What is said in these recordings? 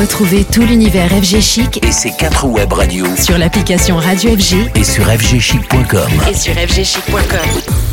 Retrouvez tout l'univers FG Chic et ses quatre web radios sur l'application Radio FG et sur fgchic.com. Et sur fgchic.com.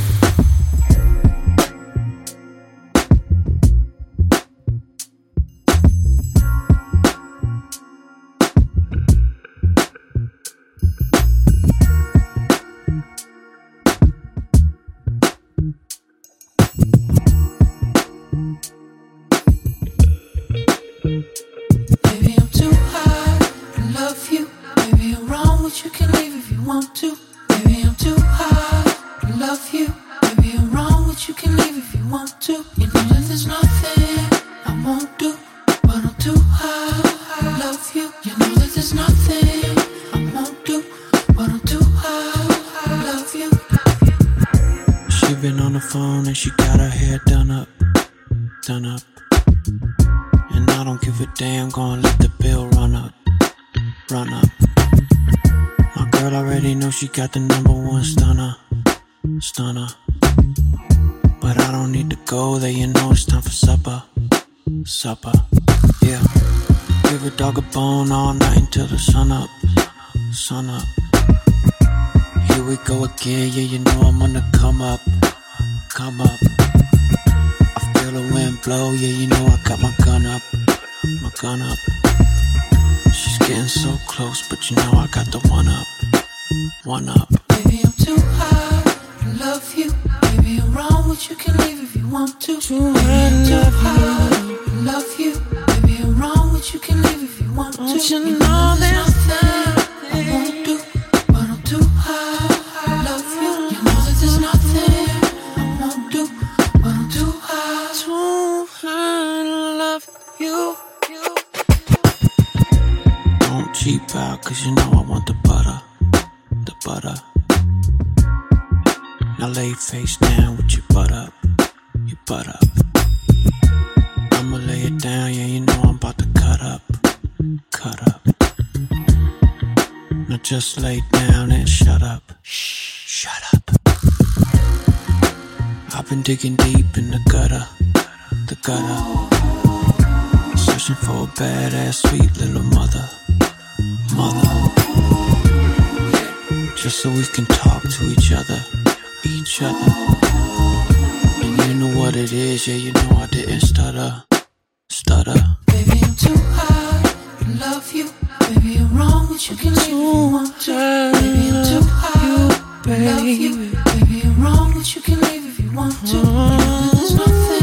again, yeah, you know I'm gonna come up, come up. I feel the wind blow, yeah, you know I got my gun up, my gun up. She's getting so close, but you know I got the one up one up. Baby, I'm too high to love you. Baby, I'm wrong, but you can leave if you want to. Too high to love you. To love you. Baby, I'm wrong, but you can leave if you want to. Don't you, you know there's nothing just lay down and shut up, shh, shut up. I've been digging deep in the gutter, the gutter. Searching for a badass, sweet little mother, mother just so we can talk to each other, each other. And you know what it is, yeah, you know I didn't stutter, stutter. Baby, I'm too high love you. Baby, you're wrong, but you can leave if you want to. Baby, I'm too high to love you. Baby, you're wrong, but you can leave if you want to. There's nothing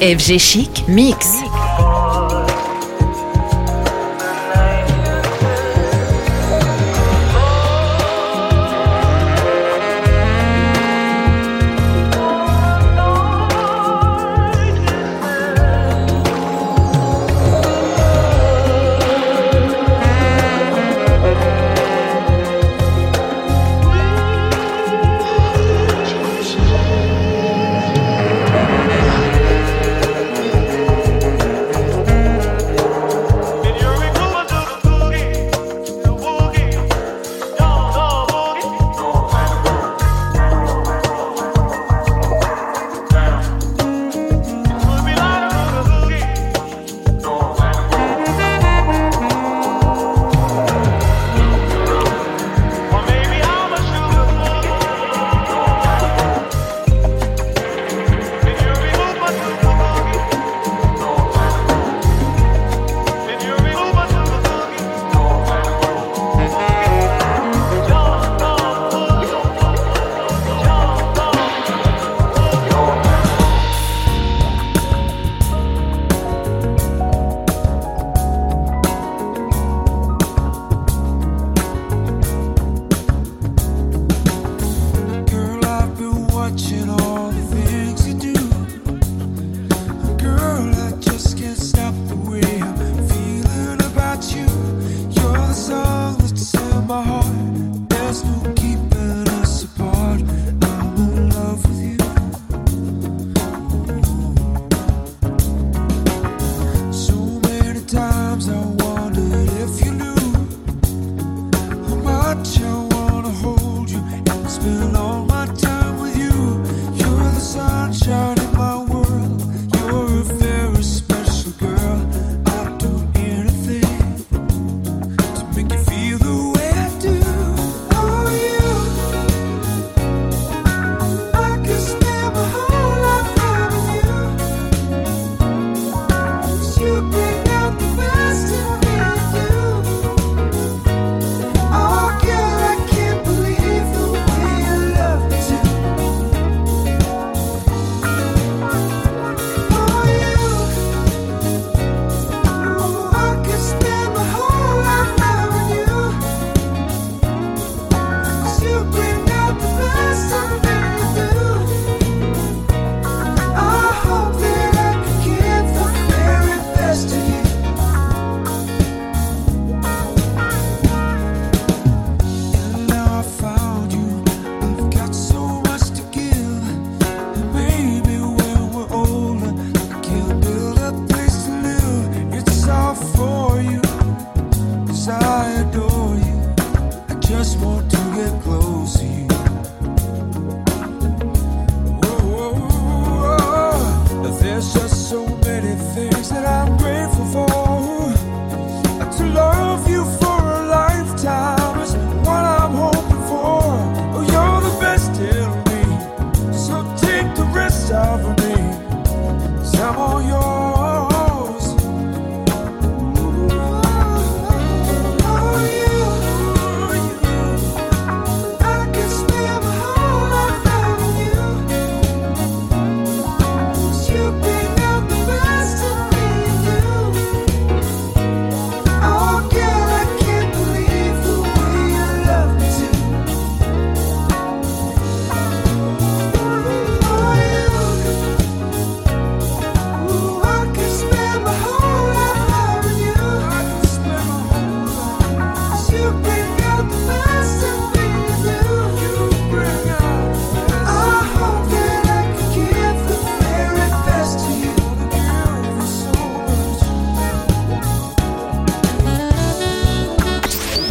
FG Chic Mix.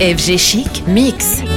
FG Chic Mix.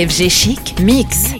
Day. FG Chic Mix.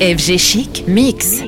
FG Chic Mix.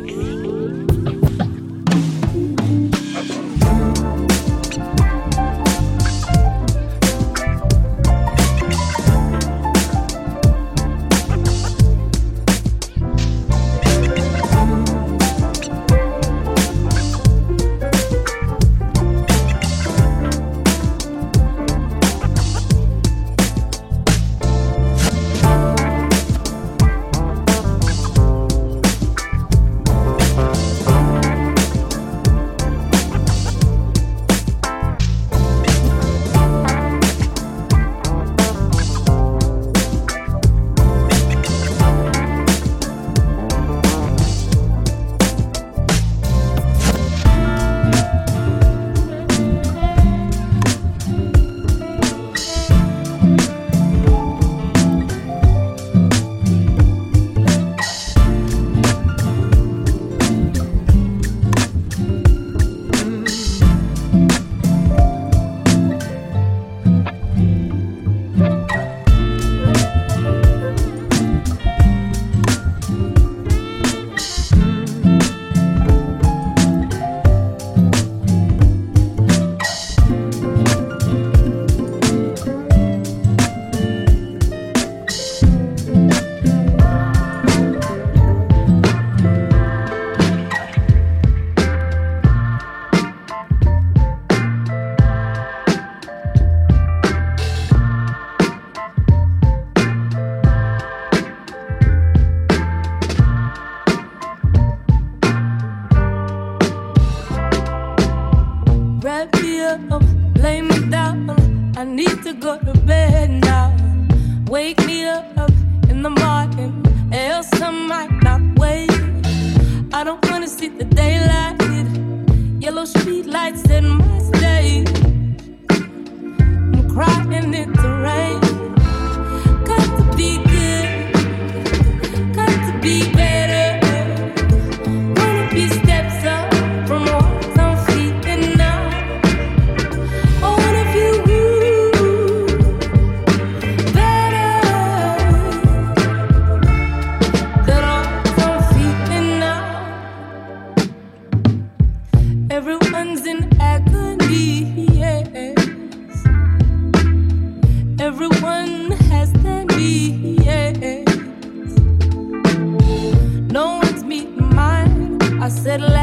I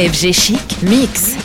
FG Chic Mix.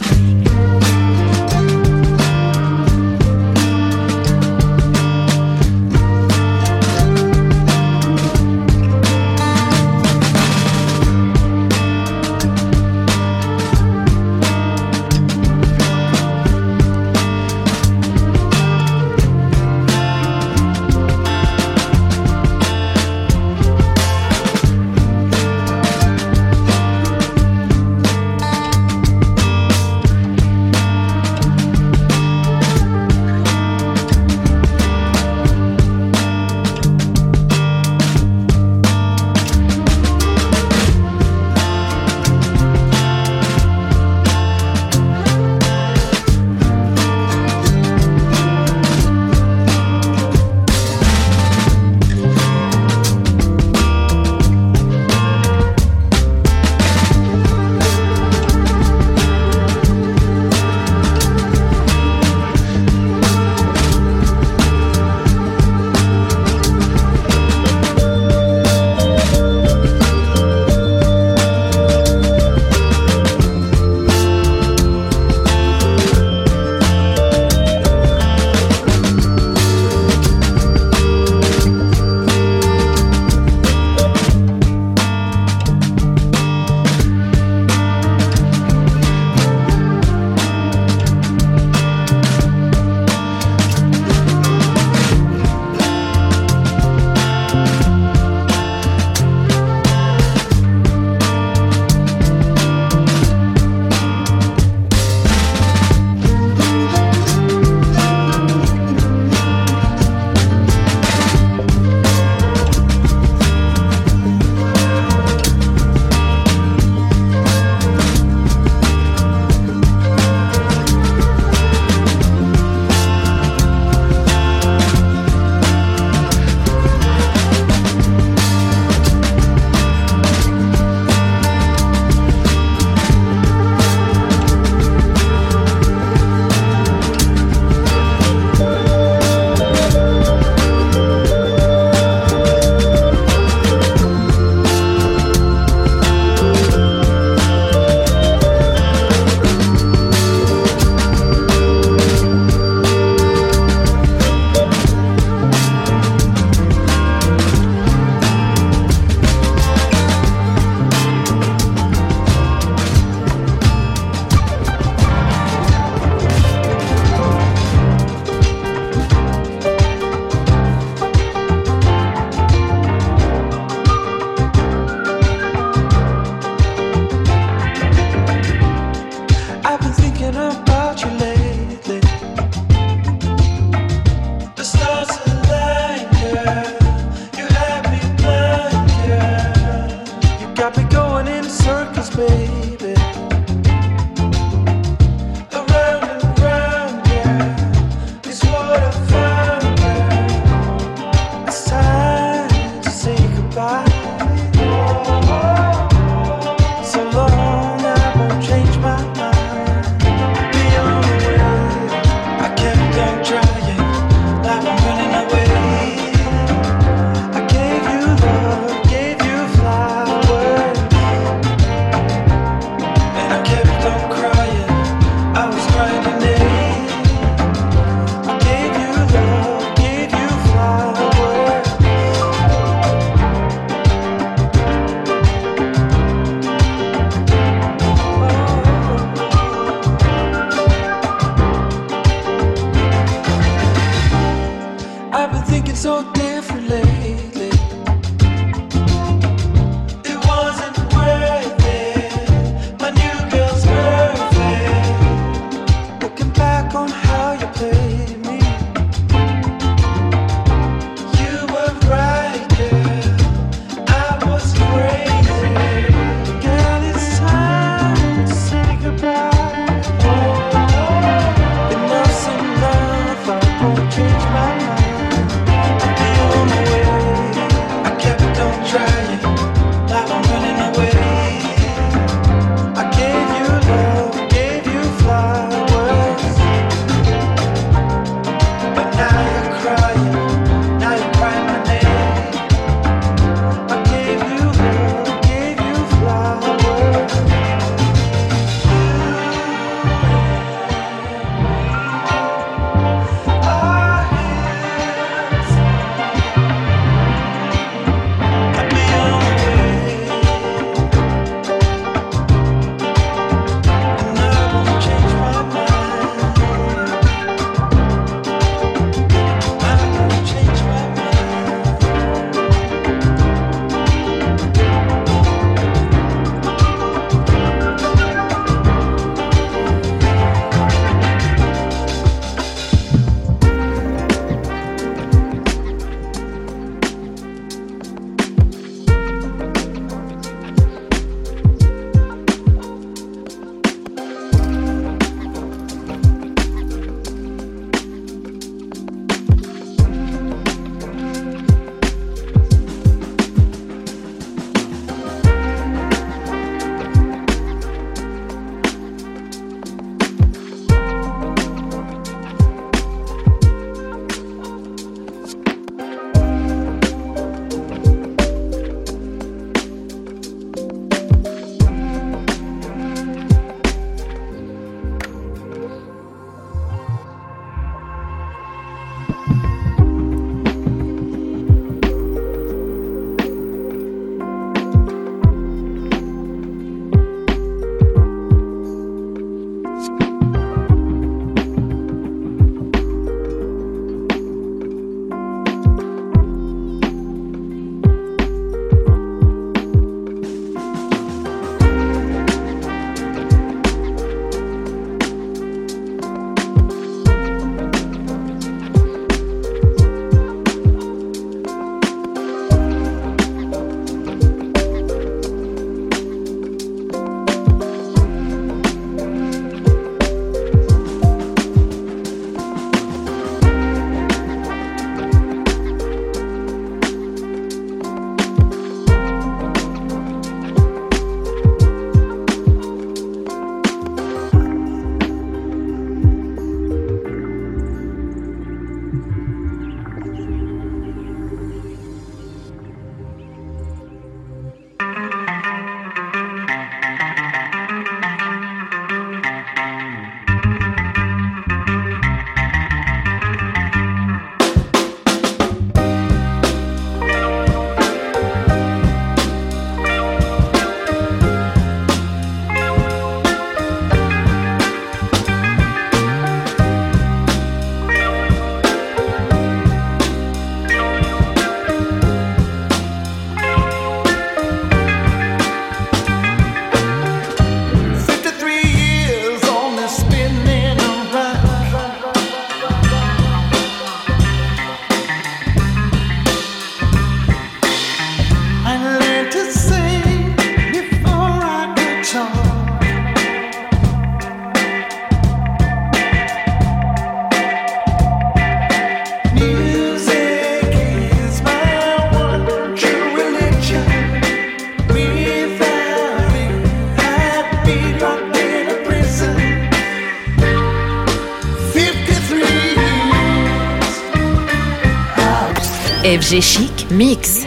Chic Mix.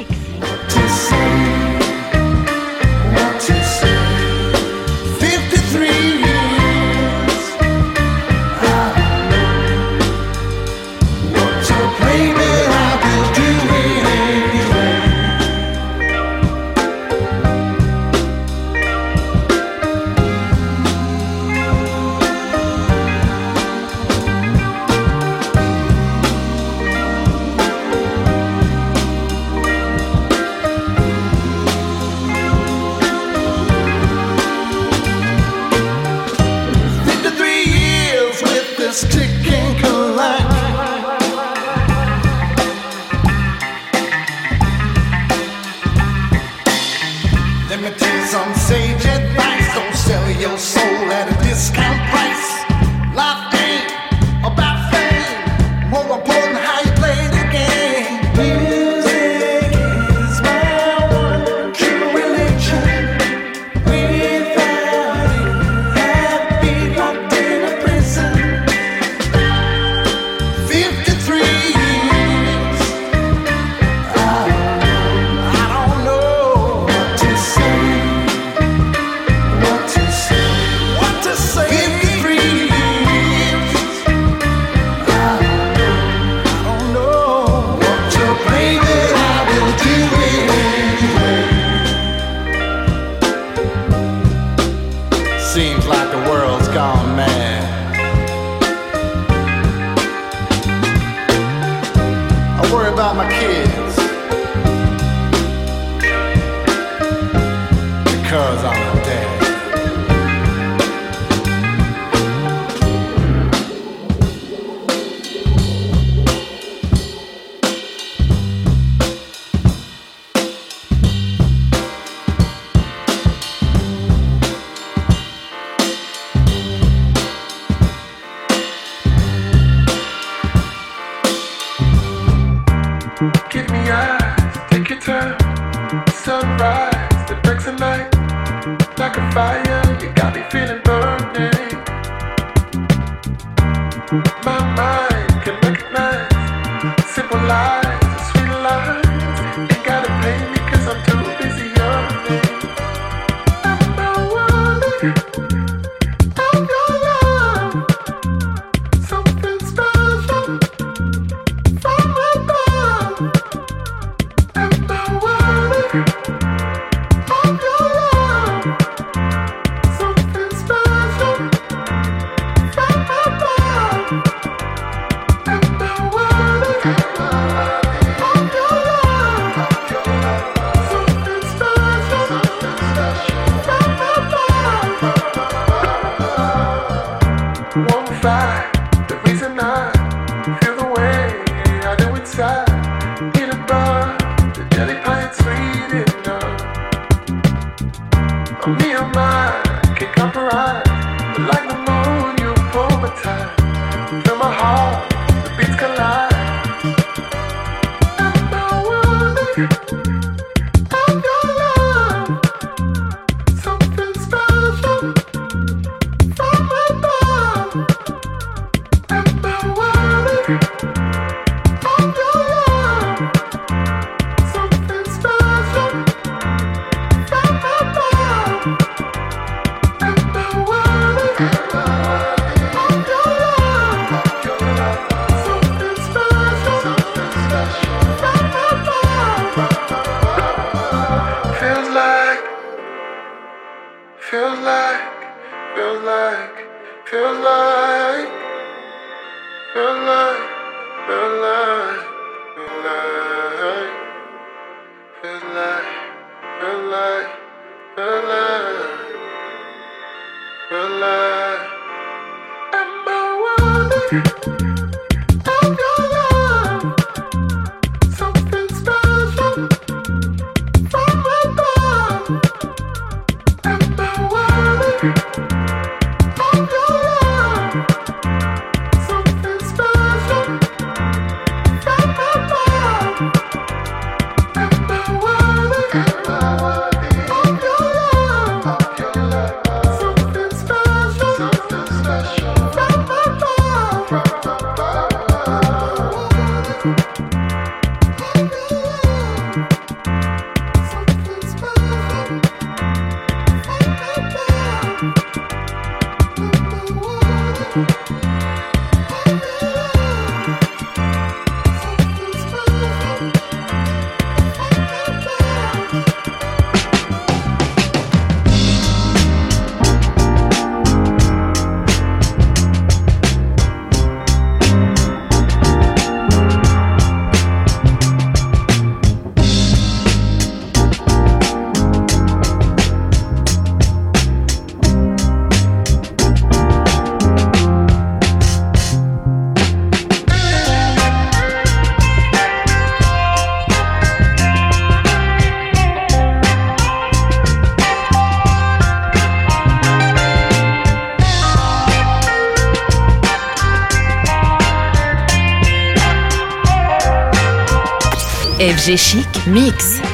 FG Chic Mix.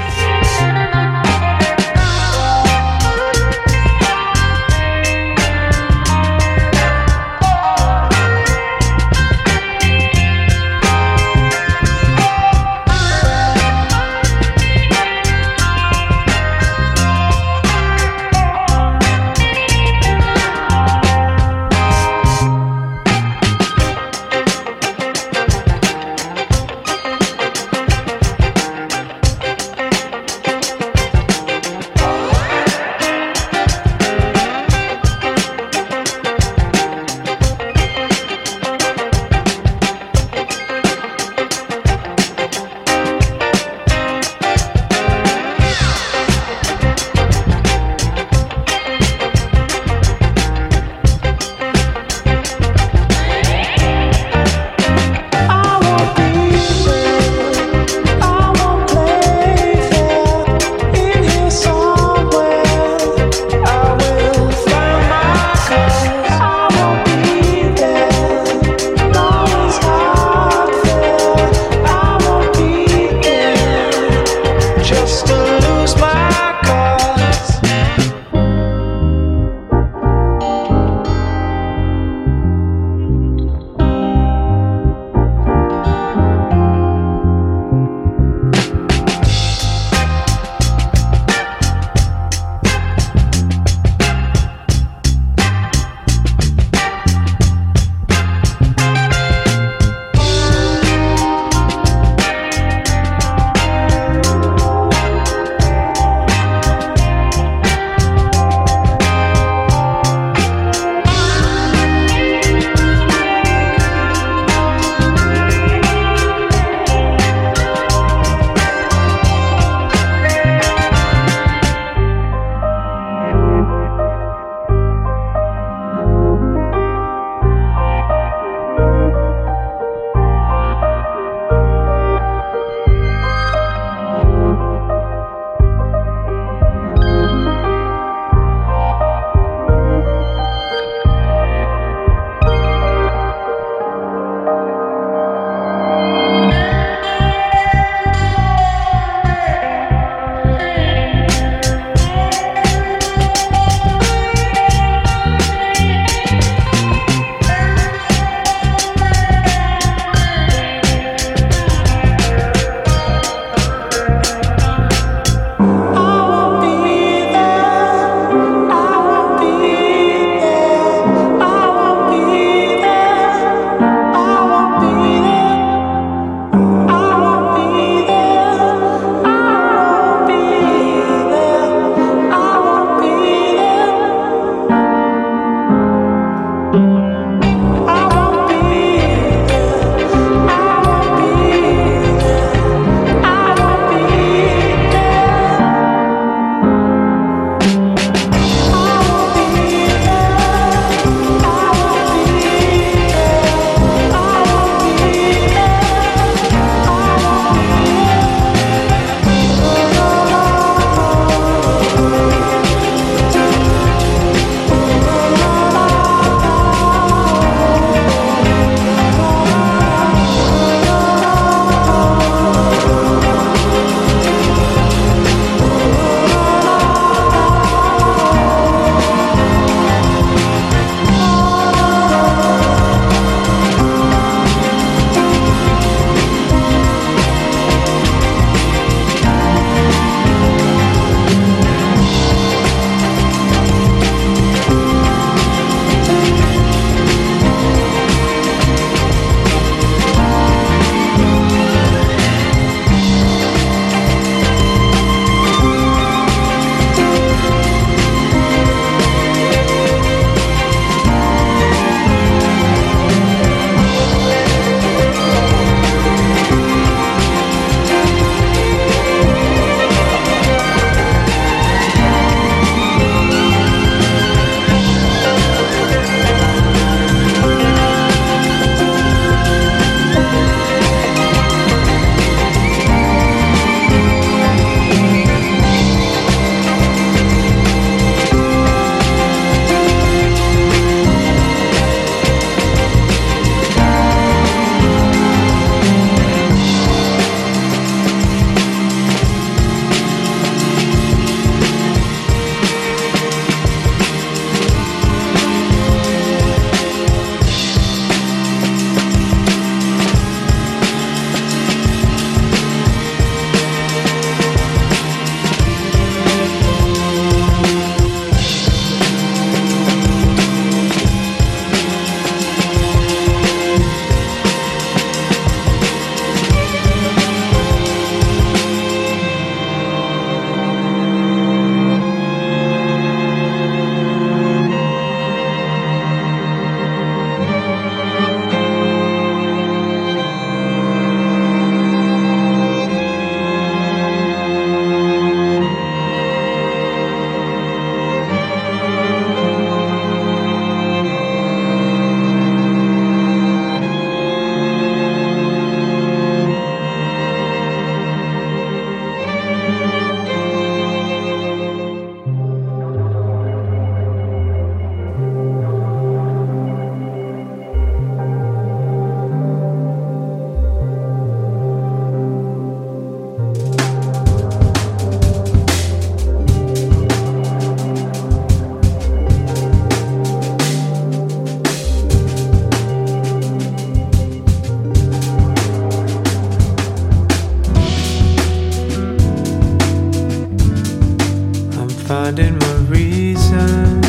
Finding my reasons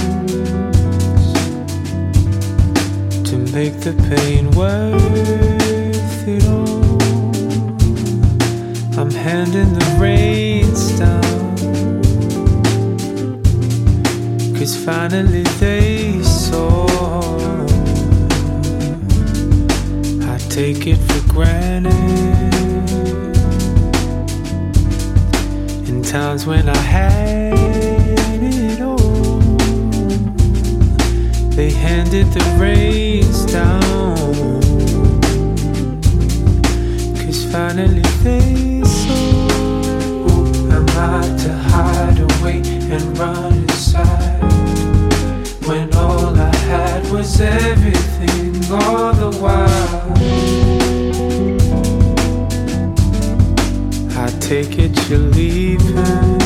to make the pain worth it all. I'm handing the reins down. Cause finally they saw. I take it for granted. In times when I had handed the reins down. Cause finally they saw. Who am I to hide away and run inside? When all I had was everything all the while. I take it you're leaving.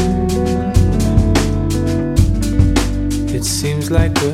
It seems like we're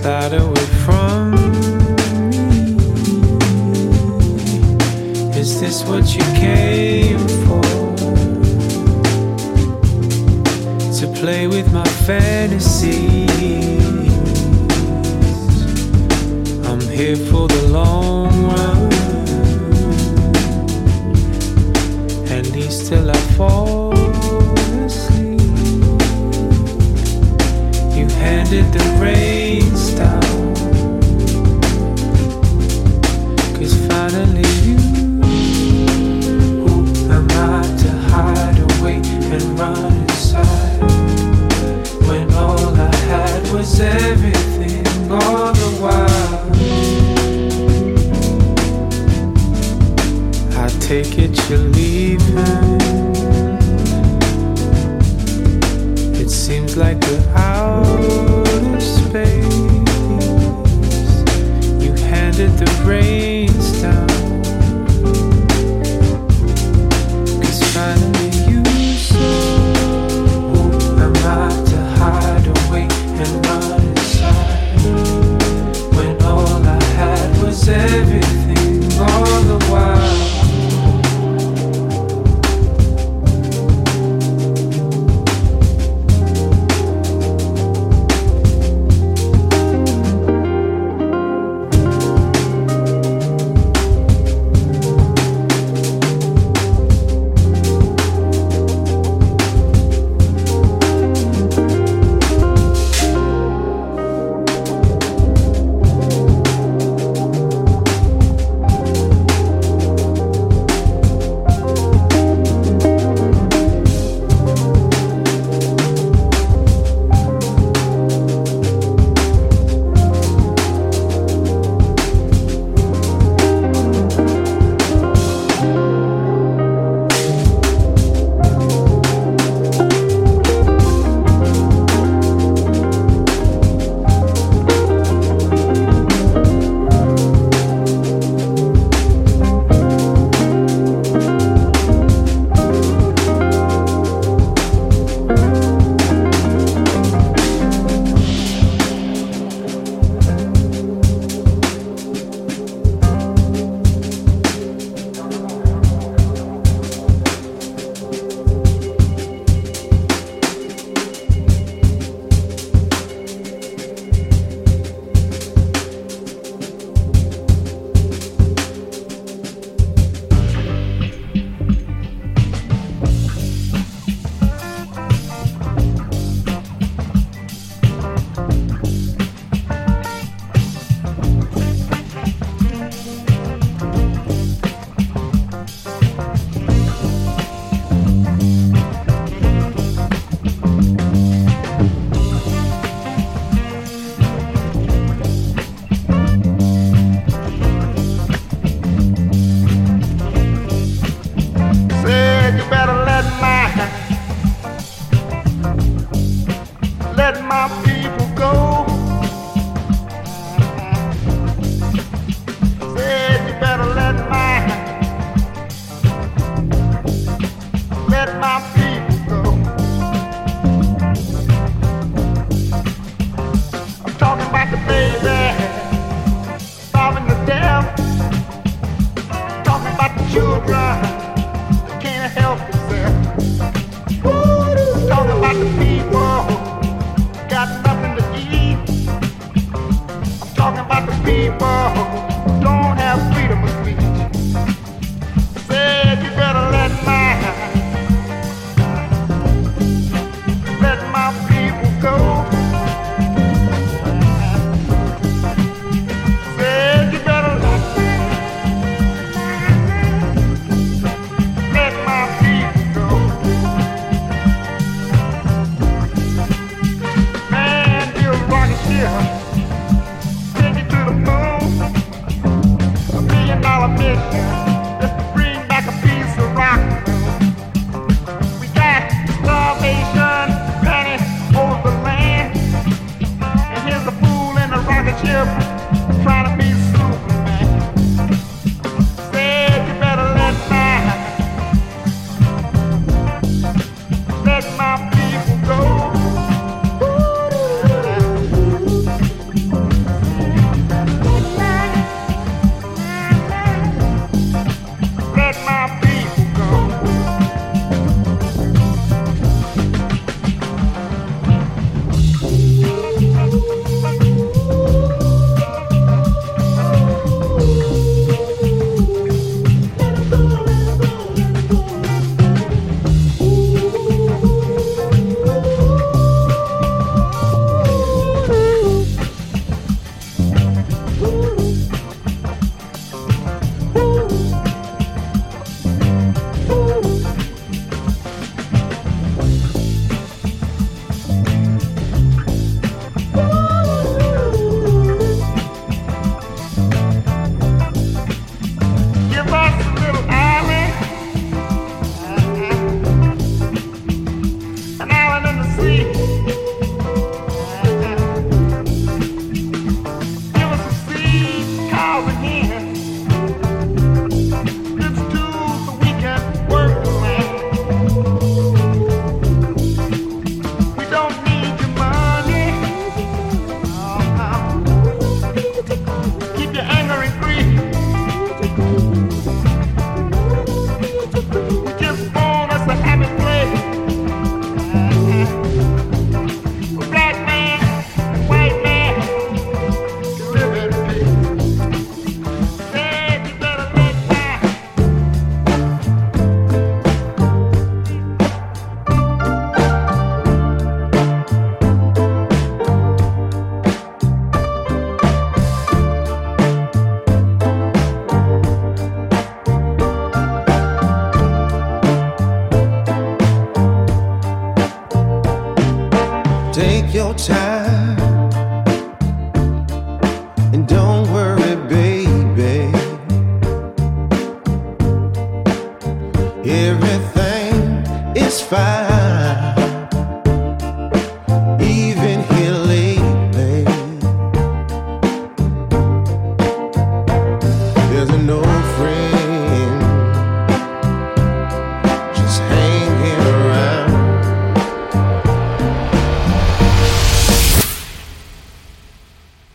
slide away from me. Is this what you came for? To play with my fantasies. I'm here for the long run. At least till I fall handed the reins down. Cause finally you. Who am I to hide away and run inside? When all I had was everything all the while. I take it you're leaving.